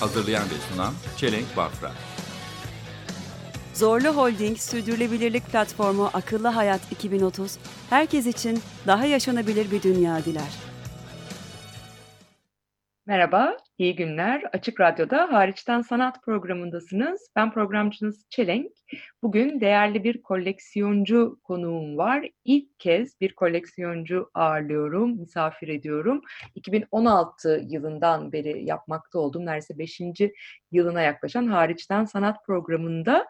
Hazırlayan ve sunan Çelenk Bafra Zorlu Holding Sürdürülebilirlik Platformu Akıllı Hayat 2030, herkes için daha yaşanabilir bir dünya diler. Merhaba, iyi günler. Açık Radyo'da Hariçten Sanat programındasınız. Ben programcınız Çelenk. Bugün değerli bir koleksiyoncu konuğum var. İlk kez bir koleksiyoncu ağırlıyorum, misafir ediyorum. 2016 yılından beri yapmakta olduğum neredeyse 5. yılına yaklaşan Hariçten Sanat programında.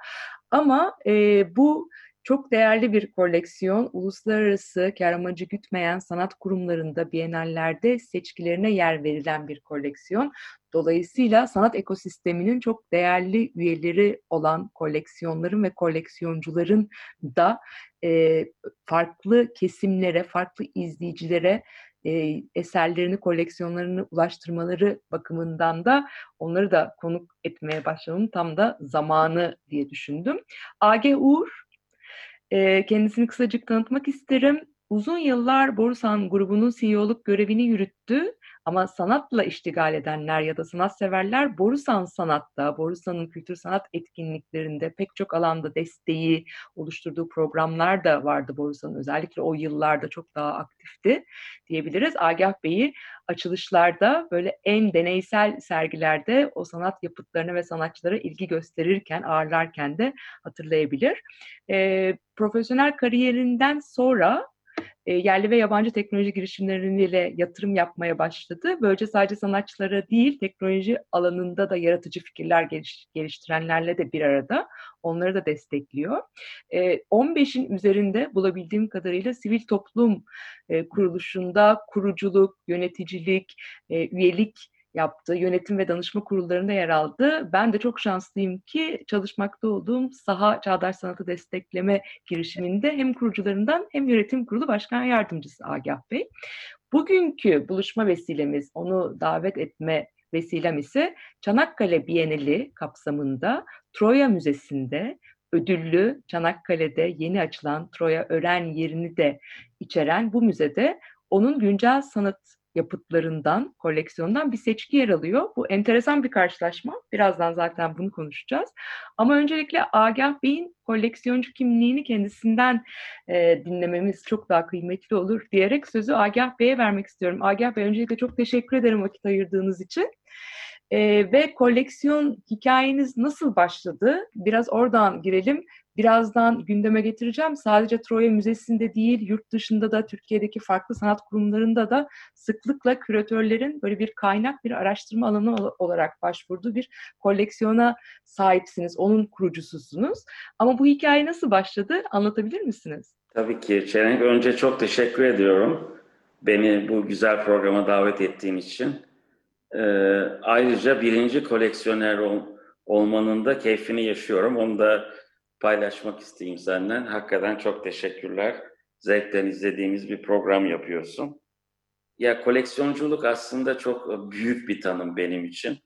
Ama e, bu çok değerli bir koleksiyon, uluslararası kar amacı gütmeyen sanat kurumlarında, bienallerde seçkilerine yer verilen bir koleksiyon. Dolayısıyla sanat ekosisteminin çok değerli üyeleri olan koleksiyonların ve koleksiyoncuların da e, farklı kesimlere, farklı izleyicilere e, eserlerini, koleksiyonlarını ulaştırmaları bakımından da onları da konuk etmeye başlamamın tam da zamanı diye düşündüm. AG Uğur, kendisini kısacık tanıtmak isterim. Uzun yıllar Borusan grubunun CEO'luk görevini yürüttü. Ama sanatla iştigal edenler ya da sanatseverler Borusan Sanat'ta, Borusan'ın kültür sanat etkinliklerinde pek çok alanda desteği oluşturduğu programlar da vardı Borusan'ın. Özellikle o yıllarda çok daha aktifti diyebiliriz. Agah Bey'i açılışlarda böyle en deneysel sergilerde o sanat yapıtlarına ve sanatçılara ilgi gösterirken, ağırlarken de hatırlayabilir. E, profesyonel kariyerinden sonra e, yerli ve yabancı teknoloji girişimleriyle yatırım yapmaya başladı. Böylece sadece sanatçılara değil, teknoloji alanında da yaratıcı fikirler geliş, geliştirenlerle de bir arada onları da destekliyor. E, 15'in üzerinde bulabildiğim kadarıyla sivil toplum e, kuruluşunda kuruculuk, yöneticilik, e, üyelik yaptı. Yönetim ve danışma kurullarında yer aldı. Ben de çok şanslıyım ki çalışmakta olduğum Saha Çağdaş Sanatı Destekleme girişiminde hem kurucularından hem yönetim kurulu başkan yardımcısı Agah Bey. Bugünkü buluşma vesilemiz, onu davet etme vesilem ise Çanakkale Bienali kapsamında Troya Müzesi'nde ödüllü Çanakkale'de yeni açılan Troya Ören yerini de içeren bu müzede onun güncel sanat yapıtlarından, koleksiyondan bir seçki yer alıyor. Bu enteresan bir karşılaşma. Birazdan zaten bunu konuşacağız. Ama öncelikle Agah Bey'in koleksiyoncu kimliğini kendisinden e, dinlememiz çok daha kıymetli olur diyerek sözü Agah Bey'e vermek istiyorum. Agah Bey öncelikle çok teşekkür ederim vakit ayırdığınız için. E, ve koleksiyon hikayeniz nasıl başladı? Biraz oradan girelim. Birazdan gündeme getireceğim. Sadece Troya Müzesi'nde değil, yurt dışında da Türkiye'deki farklı sanat kurumlarında da sıklıkla küratörlerin böyle bir kaynak, bir araştırma alanı olarak başvurduğu bir koleksiyona sahipsiniz. Onun kurucususunuz. Ama bu hikaye nasıl başladı? Anlatabilir misiniz? Tabii ki. Çelenk önce çok teşekkür ediyorum. Beni bu güzel programa davet ettiğin için. Ee, ayrıca birinci koleksiyoner ol, olmanın da keyfini yaşıyorum. Onu da paylaşmak isteyeyim senden. Hakikaten çok teşekkürler. Zevkten izlediğimiz bir program yapıyorsun. Ya koleksiyonculuk aslında çok büyük bir tanım benim için.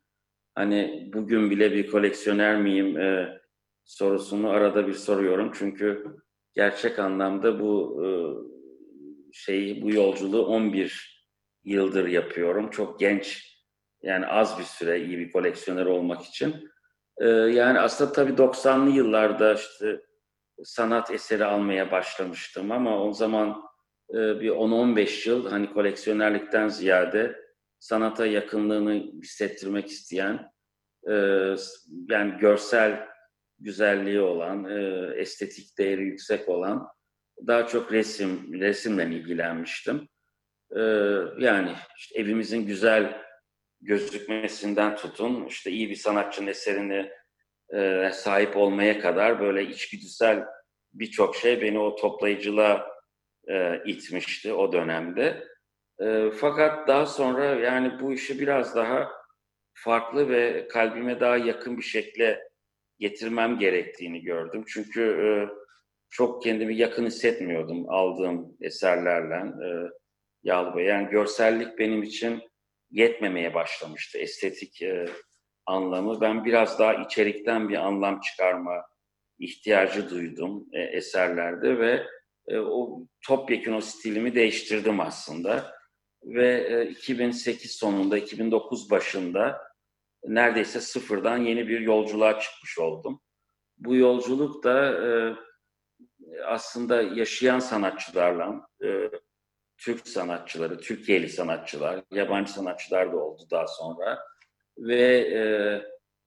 Hani bugün bile bir koleksiyoner miyim e, sorusunu arada bir soruyorum. Çünkü gerçek anlamda bu e, şeyi, bu yolculuğu 11 yıldır yapıyorum. Çok genç, yani az bir süre iyi bir koleksiyoner olmak için. Ee, yani aslında tabii 90'lı yıllarda işte sanat eseri almaya başlamıştım ama o zaman e, bir 10-15 yıl hani koleksiyonerlikten ziyade sanata yakınlığını hissettirmek isteyen e, yani görsel güzelliği olan, e, estetik değeri yüksek olan daha çok resim, resimle ilgilenmiştim. Yani işte evimizin güzel gözükmesinden tutun işte iyi bir sanatçının eserini e, sahip olmaya kadar böyle içgüdüsel birçok şey beni o toplayıcılığa e, itmişti o dönemde. E, fakat daha sonra yani bu işi biraz daha farklı ve kalbime daha yakın bir şekle getirmem gerektiğini gördüm. Çünkü e, çok kendimi yakın hissetmiyordum aldığım eserlerle e. Yani görsellik benim için yetmemeye başlamıştı estetik e, anlamı. Ben biraz daha içerikten bir anlam çıkarma ihtiyacı duydum e, eserlerde ve e, o topyekun o stilimi değiştirdim aslında. Ve e, 2008 sonunda, 2009 başında neredeyse sıfırdan yeni bir yolculuğa çıkmış oldum. Bu yolculuk da e, aslında yaşayan sanatçılarla, e, Türk sanatçıları, Türkiye'li sanatçılar, yabancı sanatçılar da oldu daha sonra. Ve e,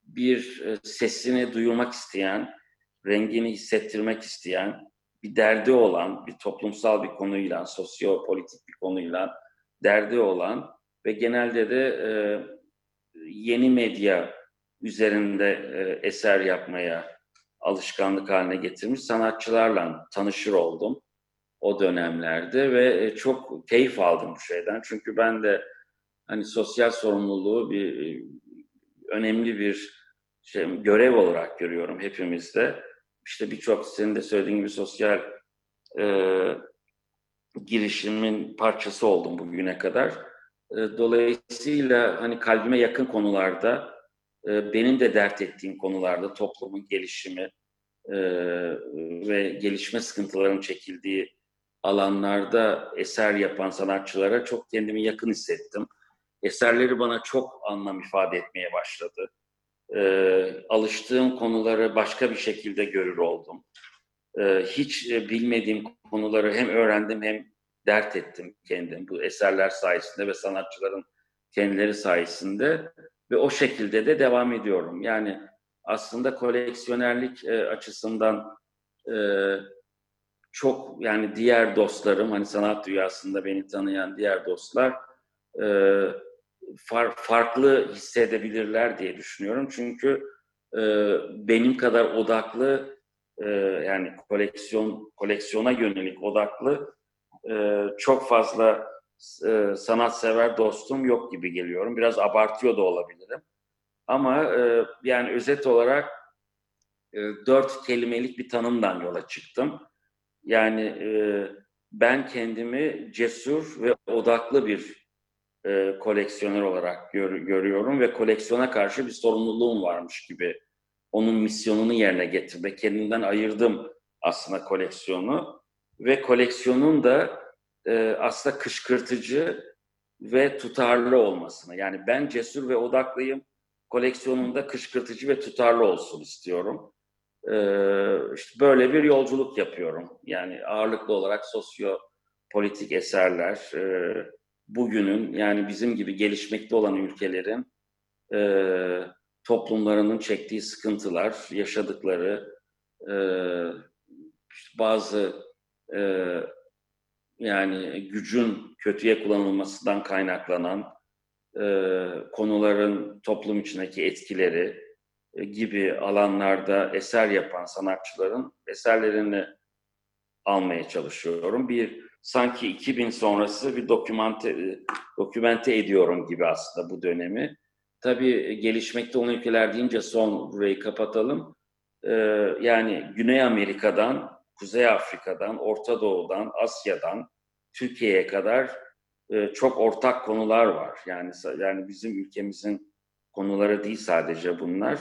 bir e, sesini duyurmak isteyen, rengini hissettirmek isteyen, bir derdi olan, bir toplumsal bir konuyla, sosyopolitik bir konuyla derdi olan ve genelde de e, yeni medya üzerinde e, eser yapmaya alışkanlık haline getirmiş sanatçılarla tanışır oldum o dönemlerde ve e, çok keyif aldım bu şeyden. Çünkü ben de hani sosyal sorumluluğu bir e, önemli bir şey görev olarak görüyorum hepimizde. İşte birçok senin de söylediğin gibi sosyal e, girişimin parçası oldum bugüne kadar. E, dolayısıyla hani kalbime yakın konularda, e, benim de dert ettiğim konularda toplumun gelişimi e, ve gelişme sıkıntılarının çekildiği alanlarda eser yapan sanatçılara çok kendimi yakın hissettim. Eserleri bana çok anlam ifade etmeye başladı. alıştığım konuları başka bir şekilde görür oldum. hiç bilmediğim konuları hem öğrendim hem dert ettim kendim bu eserler sayesinde ve sanatçıların kendileri sayesinde ve o şekilde de devam ediyorum. Yani aslında koleksiyonerlik e, açısından e, çok yani diğer dostlarım hani sanat dünyasında beni tanıyan diğer dostlar e, far, farklı hissedebilirler diye düşünüyorum. Çünkü e, benim kadar odaklı e, yani koleksiyon koleksiyona yönelik odaklı e, çok fazla e, sanatsever dostum yok gibi geliyorum. Biraz abartıyor da olabilirim. Ama e, yani özet olarak e, dört kelimelik bir tanımdan yola çıktım. Yani e, ben kendimi cesur ve odaklı bir e, koleksiyoner olarak gör, görüyorum ve koleksiyona karşı bir sorumluluğum varmış gibi onun misyonunu yerine getirmek. Kendimden ayırdım aslında koleksiyonu ve koleksiyonun da e, aslında kışkırtıcı ve tutarlı olmasını. Yani ben cesur ve odaklıyım, koleksiyonumda kışkırtıcı ve tutarlı olsun istiyorum. Ee, işte böyle bir yolculuk yapıyorum. Yani ağırlıklı olarak sosyo politik eserler, e, bugünün yani bizim gibi gelişmekte olan ülkelerin e, toplumlarının çektiği sıkıntılar, yaşadıkları e, bazı yani gücün kötüye kullanılmasından kaynaklanan konuların toplum içindeki etkileri gibi alanlarda eser yapan sanatçıların eserlerini almaya çalışıyorum. Bir sanki 2000 sonrası bir dokümante, e, dokümente ediyorum gibi aslında bu dönemi. Tabii gelişmekte olan ülkeler deyince son burayı kapatalım. Ee, yani Güney Amerika'dan Kuzey Afrika'dan, Orta Doğu'dan, Asya'dan Türkiye'ye kadar e, çok ortak konular var. Yani yani bizim ülkemizin konuları değil sadece bunlar.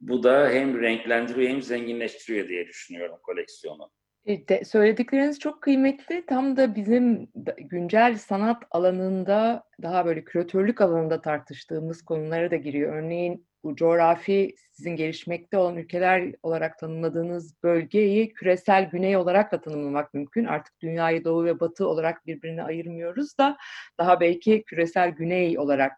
Bu da hem renklendiriyor hem zenginleştiriyor diye düşünüyorum koleksiyonu. E, de, söyledikleriniz çok kıymetli. Tam da bizim güncel sanat alanında daha böyle küratörlük alanında tartıştığımız konulara da giriyor. Örneğin bu coğrafi sizin gelişmekte olan ülkeler olarak tanımladığınız bölgeyi küresel güney olarak da tanımlamak mümkün. Artık dünyayı doğu ve batı olarak birbirine ayırmıyoruz da daha belki küresel güney olarak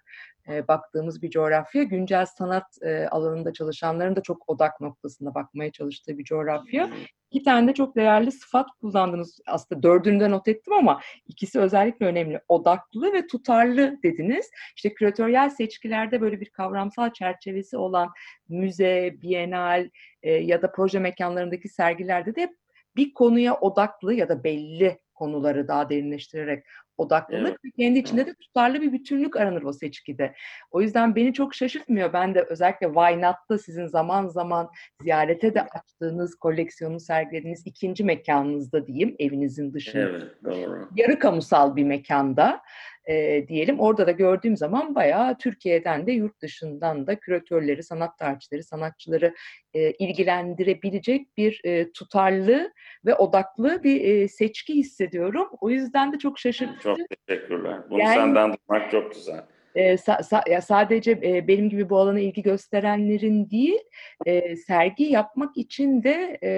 e, baktığımız bir coğrafya. Güncel sanat e, alanında çalışanların da çok odak noktasında bakmaya çalıştığı bir coğrafya. İki tane de çok değerli sıfat kullandınız. Aslında dördünü de not ettim ama ikisi özellikle önemli. Odaklı ve tutarlı dediniz. İşte küratöryel seçkilerde böyle bir kavramsal çerçevesi olan müze, bienal e, ya da proje mekanlarındaki sergilerde de bir konuya odaklı ya da belli konuları daha derinleştirerek odaklılık Evet. ve kendi içinde de tutarlı bir bütünlük aranır o seçkide. O yüzden beni çok şaşırtmıyor. Ben de özellikle Why Not'ta sizin zaman zaman ziyarete de açtığınız, koleksiyonu sergilediğiniz ikinci mekanınızda diyeyim, evinizin dışında Evet, doğru. yarı kamusal bir mekanda e, diyelim. Orada da gördüğüm zaman bayağı Türkiye'den de yurt dışından da küratörleri, sanat tarihçileri, sanatçıları e, ilgilendirebilecek bir e, tutarlı ve odaklı bir e, seçki hissediyorum. O yüzden de çok şaşırtıcı. Çok teşekkürler. Bunu Yani- senden duymak çok güzel. E, sa- sa- ya sadece e, benim gibi bu alana ilgi gösterenlerin değil, e, sergi yapmak için de e,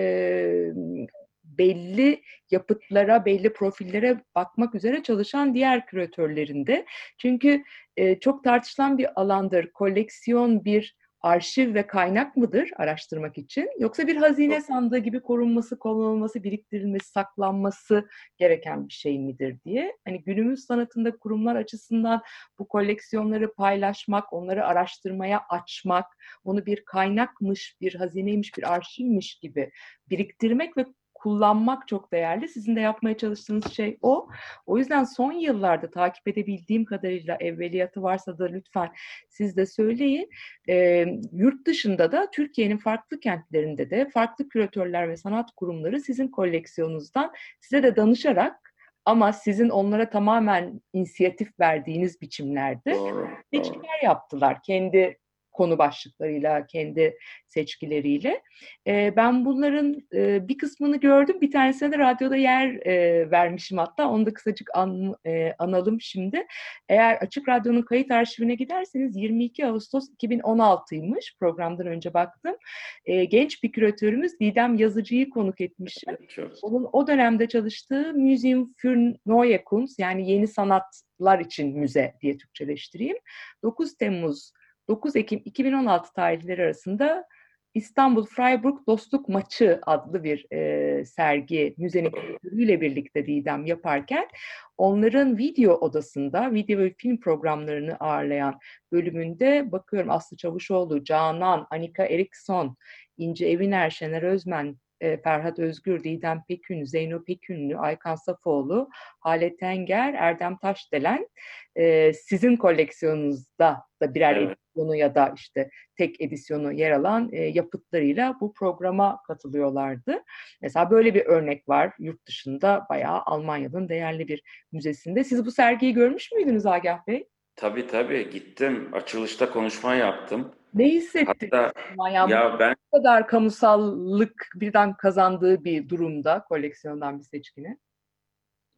belli yapıtlara, belli profillere bakmak üzere çalışan diğer küratörlerin de. Çünkü e, çok tartışılan bir alandır. Koleksiyon bir arşiv ve kaynak mıdır araştırmak için? Yoksa bir hazine sandığı gibi korunması, kullanılması, biriktirilmesi, saklanması gereken bir şey midir diye. Hani günümüz sanatında kurumlar açısından bu koleksiyonları paylaşmak, onları araştırmaya açmak, onu bir kaynakmış, bir hazineymiş, bir arşivmiş gibi biriktirmek ve kullanmak çok değerli. Sizin de yapmaya çalıştığınız şey o. O yüzden son yıllarda takip edebildiğim kadarıyla evveliyatı varsa da lütfen siz de söyleyin. Ee, yurt dışında da Türkiye'nin farklı kentlerinde de farklı küratörler ve sanat kurumları sizin koleksiyonunuzdan size de danışarak ama sizin onlara tamamen inisiyatif verdiğiniz biçimlerde Doğru. doğru. seçkiler yaptılar. Kendi konu başlıklarıyla, kendi seçkileriyle. Ee, ben bunların e, bir kısmını gördüm. Bir tanesine de radyoda yer e, vermişim hatta. Onu da kısacık an, e, analım şimdi. Eğer Açık Radyo'nun kayıt arşivine giderseniz 22 Ağustos 2016'ymış. Programdan önce baktım. E, genç bir küratörümüz Didem Yazıcı'yı konuk etmişim. Onun o dönemde çalıştığı Museum für Neue Kunst yani yeni sanatlar için müze diye Türkçeleştireyim. 9 Temmuz 9 Ekim 2016 tarihleri arasında İstanbul Freiburg Dostluk Maçı adlı bir e, sergi müzenin küratörüyle birlikte Didem yaparken onların video odasında video ve film programlarını ağırlayan bölümünde bakıyorum Aslı Çavuşoğlu, Canan, Anika Erikson, İnce Eviner, Şener Özmen, e, Ferhat Özgür, Didem Pekün, Zeyno Pekünlü, Aykan Safoğlu, Halet Tenger, Erdem Taşdelen e, sizin koleksiyonunuzda da birer Evet. edisyonu ya da işte tek edisyonu yer alan e, yapıtlarıyla bu programa katılıyorlardı. Mesela böyle bir örnek var yurt dışında bayağı Almanya'nın değerli bir müzesinde. Siz bu sergiyi görmüş müydünüz Agah Bey? Tabii tabii gittim. Açılışta konuşma yaptım. Ne hissettiniz? Hatta Yani ya ben bu kadar kamusallık birden kazandığı bir durumda koleksiyondan bir seçkini.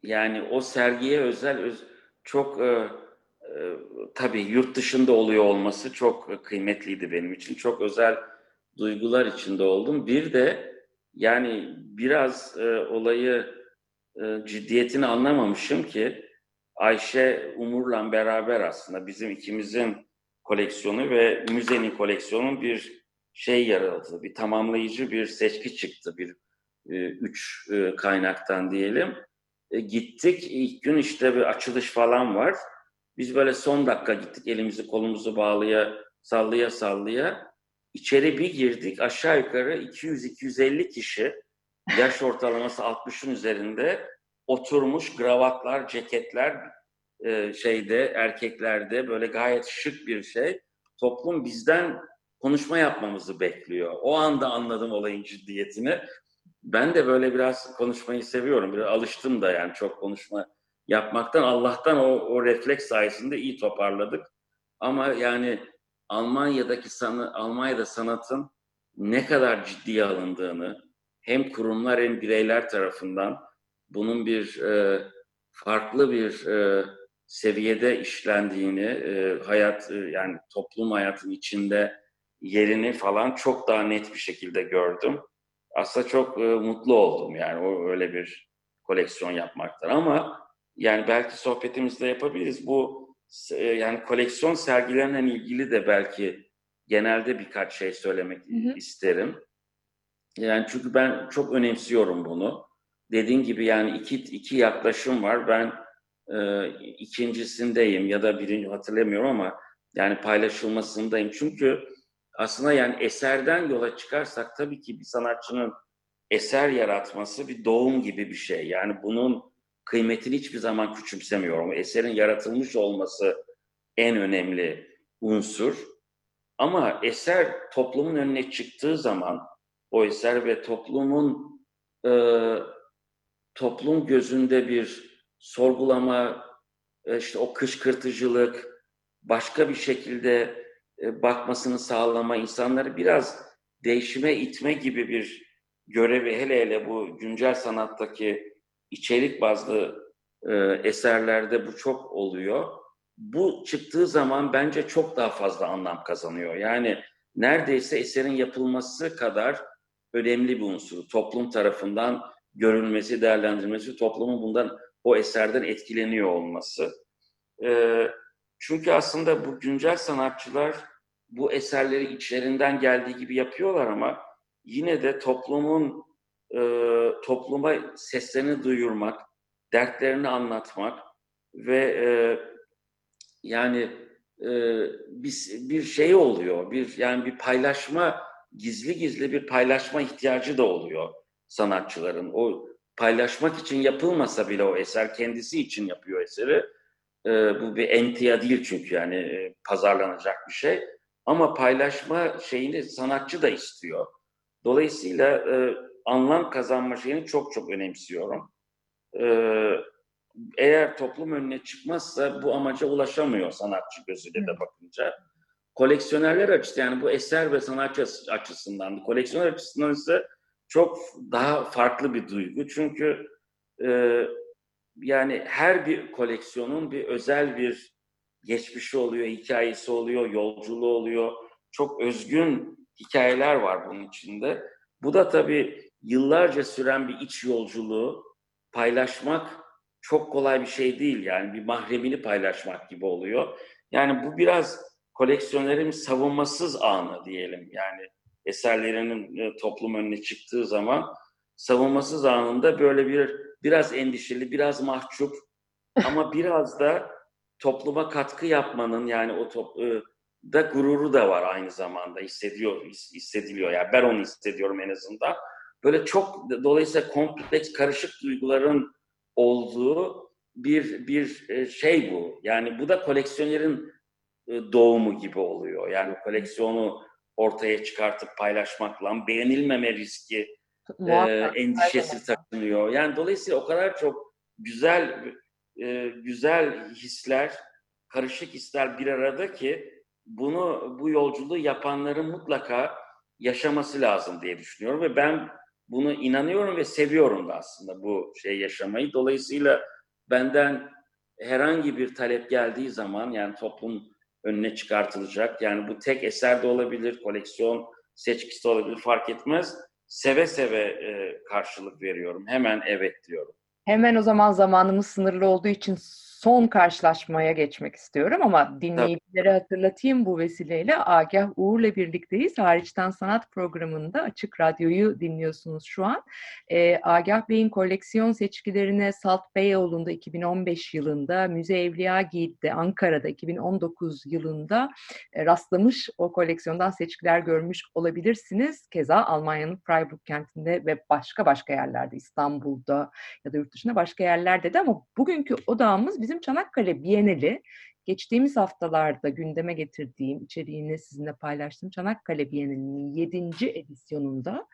yani o sergiye özel öz- çok e, e, tabii yurt dışında oluyor olması çok kıymetliydi benim için. Çok özel duygular içinde oldum. Bir de yani biraz e, olayı e, ciddiyetini anlamamışım ki Ayşe Umur'la beraber aslında bizim ikimizin koleksiyonu ve müzenin koleksiyonun bir şey yaratıldı. Bir tamamlayıcı bir seçki çıktı. Bir e, üç e, kaynaktan diyelim. E, gittik. ilk gün işte bir açılış falan var. Biz böyle son dakika gittik. Elimizi kolumuzu bağlıya sallaya sallaya. İçeri bir girdik. Aşağı yukarı 200-250 kişi yaş ortalaması 60'ın üzerinde oturmuş gravatlar, ceketler e, şeyde erkeklerde böyle gayet şık bir şey. Toplum bizden konuşma yapmamızı bekliyor. O anda anladım olayın ciddiyetini. Ben de böyle biraz konuşmayı seviyorum. Biraz alıştım da yani çok konuşma yapmaktan. Allah'tan o, o refleks sayesinde iyi toparladık. Ama yani Almanya'daki sanı, Almanya'da sanatın ne kadar ciddiye alındığını hem kurumlar hem bireyler tarafından bunun bir e, farklı bir e, seviyede işlendiğini, e, hayat e, yani toplum hayatının içinde yerini falan çok daha net bir şekilde gördüm. Aslında çok e, mutlu oldum yani o öyle bir koleksiyon yapmaktan ama yani belki sohbetimizde yapabiliriz. Bu e, yani koleksiyon sergilerinden ilgili de belki genelde birkaç şey söylemek Hı hı. isterim. Yani çünkü ben çok önemsiyorum bunu. Dediğin gibi yani iki, iki yaklaşım var. Ben e, ikincisindeyim ya da birinci hatırlamıyorum ama yani paylaşılmasındayım. Çünkü aslında yani eserden yola çıkarsak tabii ki bir sanatçının eser yaratması bir doğum gibi bir şey. Yani bunun kıymetini hiçbir zaman küçümsemiyorum. Eserin yaratılmış olması en önemli unsur. Ama eser toplumun önüne çıktığı zaman o eser ve toplumun e, toplum gözünde bir sorgulama, e, işte o kışkırtıcılık, başka bir şekilde e, bakmasını sağlama, insanları biraz değişime itme gibi bir görevi hele hele bu güncel sanattaki içerik bazlı e, eserlerde bu çok oluyor. Bu çıktığı zaman bence çok daha fazla anlam kazanıyor. Yani neredeyse eserin yapılması kadar önemli bir unsur. Toplum tarafından görülmesi, değerlendirilmesi, toplumun bundan o eserden etkileniyor olması. Ee, çünkü aslında bu güncel sanatçılar bu eserleri içlerinden geldiği gibi yapıyorlar ama yine de toplumun e, topluma seslerini duyurmak, dertlerini anlatmak ve e, yani e, bir, bir şey oluyor, bir yani bir paylaşma, gizli gizli bir paylaşma ihtiyacı da oluyor sanatçıların. O paylaşmak için yapılmasa bile o eser kendisi için yapıyor eseri. E, bu bir entia değil çünkü yani e, pazarlanacak bir şey. Ama paylaşma şeyini sanatçı da istiyor. Dolayısıyla e, anlam kazanma şeyini çok çok önemsiyorum. E, eğer toplum önüne çıkmazsa bu amaca ulaşamıyor sanatçı gözüyle de bakınca. Koleksiyonerler açısından yani bu eser ve sanatçı açısından, koleksiyoner açısından ise çok daha farklı bir duygu. Çünkü e, yani her bir koleksiyonun bir özel bir geçmişi oluyor, hikayesi oluyor, yolculuğu oluyor. Çok özgün hikayeler var bunun içinde. Bu da tabii yıllarca süren bir iç yolculuğu paylaşmak çok kolay bir şey değil. Yani bir mahremini paylaşmak gibi oluyor. Yani bu biraz koleksiyonerin savunmasız anı diyelim. Yani eserlerinin e, toplum önüne çıktığı zaman savunmasız anında böyle bir biraz endişeli, biraz mahcup ama biraz da topluma katkı yapmanın yani o top, e, da gururu da var aynı zamanda hissediyor hissediliyor yani ben onu hissediyorum en azından. Böyle çok dolayısıyla kompleks karışık duyguların olduğu bir bir e, şey bu. Yani bu da koleksiyonerin doğumu gibi oluyor. Yani koleksiyonu ortaya çıkartıp paylaşmakla beğenilmeme riski e, endişesi takınıyor. Yani dolayısıyla o kadar çok güzel e, güzel hisler, karışık hisler bir arada ki bunu bu yolculuğu yapanların mutlaka yaşaması lazım diye düşünüyorum ve ben bunu inanıyorum ve seviyorum da aslında bu şey yaşamayı. Dolayısıyla benden herhangi bir talep geldiği zaman yani toplum önüne çıkartılacak. Yani bu tek eser de olabilir, koleksiyon seçkisi de olabilir fark etmez. Seve seve e, karşılık veriyorum. Hemen evet diyorum. Hemen o zaman zamanımız sınırlı olduğu için son karşılaşmaya geçmek istiyorum ama dinleyicilere hatırlatayım bu vesileyle. Agah Uğur'la birlikteyiz. Hariçten Sanat programında Açık Radyo'yu dinliyorsunuz şu an. E, Agah Bey'in koleksiyon seçkilerine Salt Beyoğlu'nda 2015 yılında, Müze Evliya Giyit'te Ankara'da 2019 yılında e, rastlamış o koleksiyondan seçkiler görmüş olabilirsiniz. Keza Almanya'nın Freiburg kentinde ve başka başka yerlerde İstanbul'da ya da yurt dışında başka yerlerde de ama bugünkü odağımız bizim Çanakkale Bienali geçtiğimiz haftalarda gündeme getirdiğim, içeriğini sizinle paylaştığım Çanakkale Bienali'nin 7. edisyonunda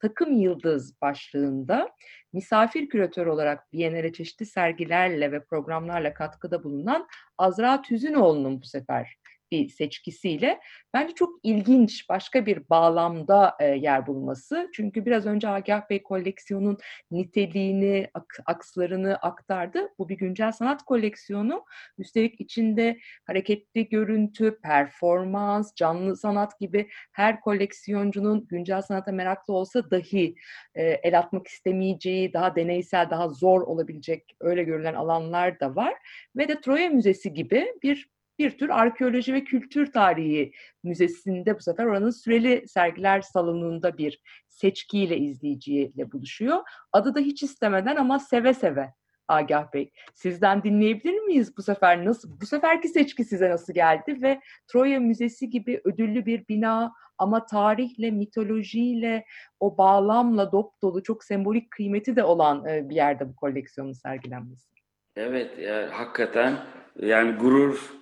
Takım Yıldız başlığında misafir küratör olarak Biennale çeşitli sergilerle ve programlarla katkıda bulunan Azra Tüzünoğlu'nun bu sefer bir seçkisiyle bence çok ilginç başka bir bağlamda e, yer bulması. Çünkü biraz önce Agah Bey koleksiyonun niteliğini, ak- akslarını aktardı. Bu bir güncel sanat koleksiyonu. Üstelik içinde hareketli görüntü, performans, canlı sanat gibi her koleksiyoncunun güncel sanata meraklı olsa dahi e, el atmak istemeyeceği, daha deneysel, daha zor olabilecek öyle görülen alanlar da var. Ve de Troya Müzesi gibi bir bir tür arkeoloji ve kültür tarihi müzesinde bu sefer oranın süreli sergiler salonunda bir seçkiyle izleyiciyle buluşuyor. Adı da hiç istemeden ama seve seve Agah Bey. Sizden dinleyebilir miyiz bu sefer nasıl bu seferki seçki size nasıl geldi ve Troya Müzesi gibi ödüllü bir bina ama tarihle, mitolojiyle, o bağlamla dop dolu çok sembolik kıymeti de olan e, bir yerde bu koleksiyonun sergilenmesi. Evet, ya, hakikaten yani gurur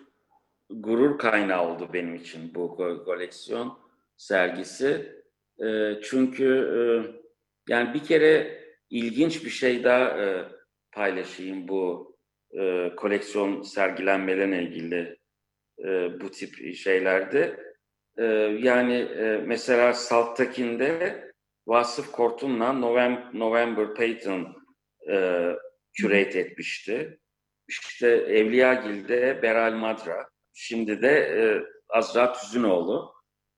gurur kaynağı oldu benim için bu ko- koleksiyon sergisi. E, çünkü e, yani bir kere ilginç bir şey daha e, paylaşayım bu e, koleksiyon sergilenmelerine ilgili e, bu tip şeylerde. E, yani e, mesela Salttakin'de Vasıf Kortun'la November, November Payton e, curate etmişti. İşte Evliyagil'de Beral Madra, şimdi de e, Azra Tüzünoğlu.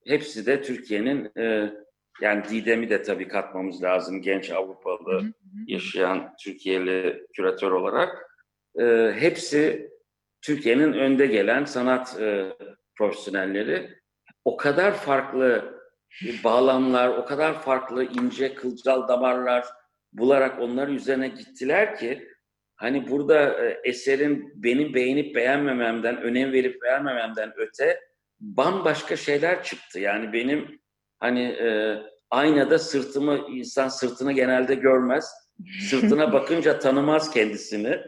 Hepsi de Türkiye'nin e, yani Didem'i de tabii katmamız lazım genç Avrupalı yaşayan Türkiye'li küratör olarak. E, hepsi Türkiye'nin önde gelen sanat e, profesyonelleri. O kadar farklı bağlamlar, o kadar farklı ince kılcal damarlar bularak onların üzerine gittiler ki hani burada e, eserin benim beğenip beğenmememden, önem verip vermememden öte bambaşka şeyler çıktı. Yani benim hani e, aynada sırtımı, insan sırtını genelde görmez. Sırtına bakınca tanımaz kendisini.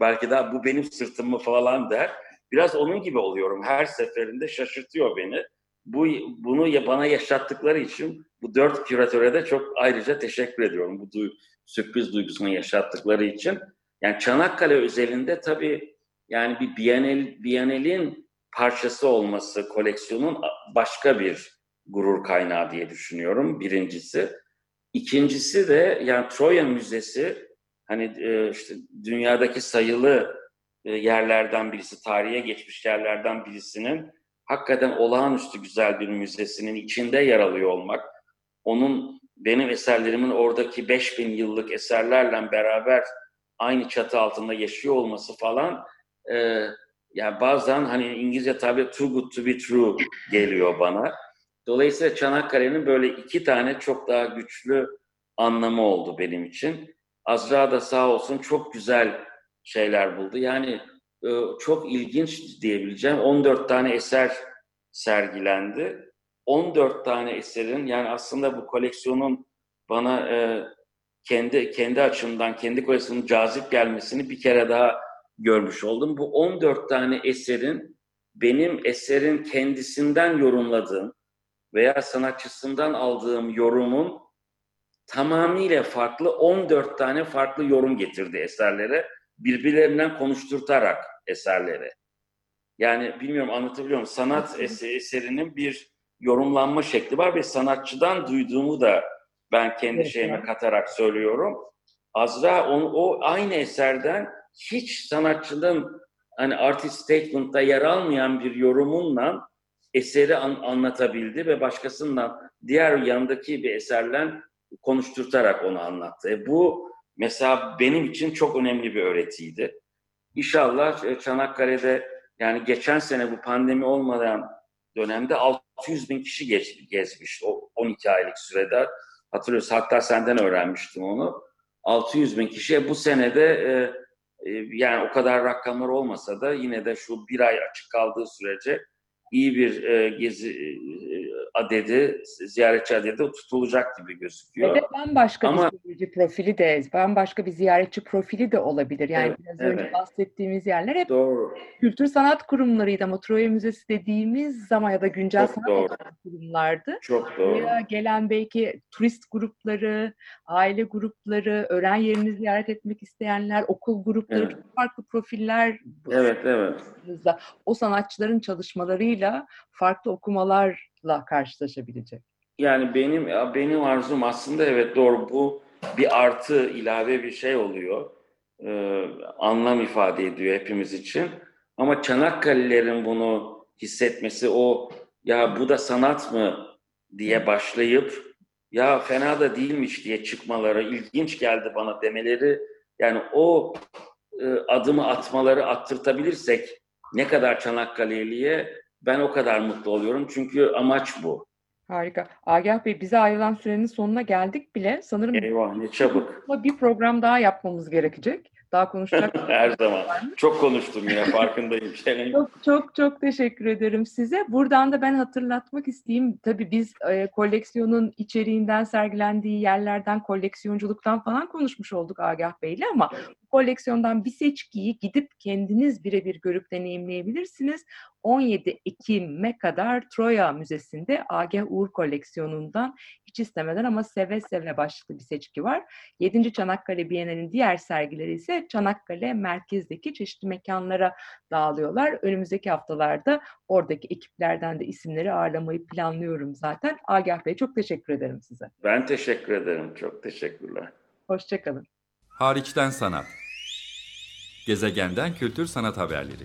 Belki de bu benim sırtım mı falan der. Biraz onun gibi oluyorum. Her seferinde şaşırtıyor beni. Bu bunu bana yaşattıkları için bu dört küratöre de çok ayrıca teşekkür ediyorum. Bu du- sürpriz duygusunu yaşattıkları için. Yani Çanakkale özelinde tabii yani bir Bienal, Bienal'in parçası olması koleksiyonun başka bir gurur kaynağı diye düşünüyorum birincisi. İkincisi de yani Troya Müzesi hani e, işte dünyadaki sayılı e, yerlerden birisi, tarihe geçmiş yerlerden birisinin hakikaten olağanüstü güzel bir müzesinin içinde yer alıyor olmak, onun benim eserlerimin oradaki 5000 yıllık eserlerle beraber aynı çatı altında yaşıyor olması falan e, yani bazen hani İngilizce tabir too good to be true geliyor bana. Dolayısıyla Çanakkale'nin böyle iki tane çok daha güçlü anlamı oldu benim için. Azra da sağ olsun çok güzel şeyler buldu. Yani e, çok ilginç diyebileceğim 14 tane eser sergilendi. 14 tane eserin yani aslında bu koleksiyonun bana e, kendi kendi açımdan kendi koleksiyonun cazip gelmesini bir kere daha görmüş oldum. Bu 14 tane eserin benim eserin kendisinden yorumladığım veya sanatçısından aldığım yorumun tamamıyla farklı 14 tane farklı yorum getirdi eserlere. Birbirlerinden konuşturtarak eserleri. Yani bilmiyorum anlatabiliyor muyum? Sanat es- eserinin bir yorumlanma şekli var ve sanatçıdan duyduğumu da ben kendi Evet, şeyime evet. katarak söylüyorum. Azra onu, o aynı eserden hiç sanatçının hani artist statement'ta yer almayan bir yorumunla eseri an- anlatabildi ve başkasından diğer yanındaki bir eserle konuşturtarak onu anlattı. E bu mesela benim için çok önemli bir öğretiydi. İnşallah e, Çanakkale'de yani geçen sene bu pandemi olmadan dönemde 600 bin kişi geç, gezmiş o 12 aylık sürede. Hatırlıyorsun hatta senden öğrenmiştim onu. 600 bin kişiye bu senede e, e, yani o kadar rakamlar olmasa da yine de şu bir ay açık kaldığı sürece iyi bir e, gezi e, adedi, ziyaretçi adedi tutulacak gibi gözüküyor. Ve de bambaşka Ama- bir seyirci profili de, bambaşka bir ziyaretçi profili de olabilir. Yani Evet, biraz önce evet. bahsettiğimiz yerler hep Doğru. kültür sanat kurumlarıydı ama Troya Müzesi dediğimiz zaman ya da güncel Çok sanat doğru. kurumlardı. Çok doğru. Buraya gelen belki turist grupları, aile grupları, öğren yerini ziyaret etmek isteyenler, okul grupları, Evet. çok farklı profiller Evet, evet. o sanatçıların çalışmalarıyla farklı okumalarla karşılaşabilecek. Yani benim benim arzum aslında evet doğru bu bir artı ilave bir şey oluyor. Ee, anlam ifade ediyor hepimiz için. Ama Çanakkale'lerin bunu hissetmesi o ya bu da sanat mı diye başlayıp ya fena da değilmiş diye çıkmaları ilginç geldi bana demeleri yani o e, adımı atmaları attırtabilirsek ne kadar Çanakkale'liye ben o kadar mutlu oluyorum. Çünkü amaç bu. Harika. Agah Bey bize ayrılan sürenin sonuna geldik bile. Sanırım Eyvah ne çabuk. bir program daha yapmamız gerekecek. Daha konuşacak Her zaman. Çok konuştum yine farkındayım. Çok çok çok teşekkür ederim size. Buradan da ben hatırlatmak isteyeyim. Tabii biz e, koleksiyonun içeriğinden, sergilendiği yerlerden, koleksiyonculuktan falan konuşmuş olduk Agah Bey'le ama bu koleksiyondan bir seçkiyi gidip kendiniz birebir görüp deneyimleyebilirsiniz. 17 Ekim'e kadar Troya Müzesi'nde Agah Uğur koleksiyonundan hiç istemeden ama seve seve başlıklı bir seçki var. 7. Çanakkale Bienali'nin diğer sergileri ise Çanakkale merkezdeki çeşitli mekanlara dağılıyorlar. Önümüzdeki haftalarda oradaki ekiplerden de isimleri ağırlamayı planlıyorum zaten. Agah Bey çok teşekkür ederim size. Ben teşekkür ederim. Çok teşekkürler. Hoşçakalın. Hariçten sanat. Gezegenden kültür sanat haberleri.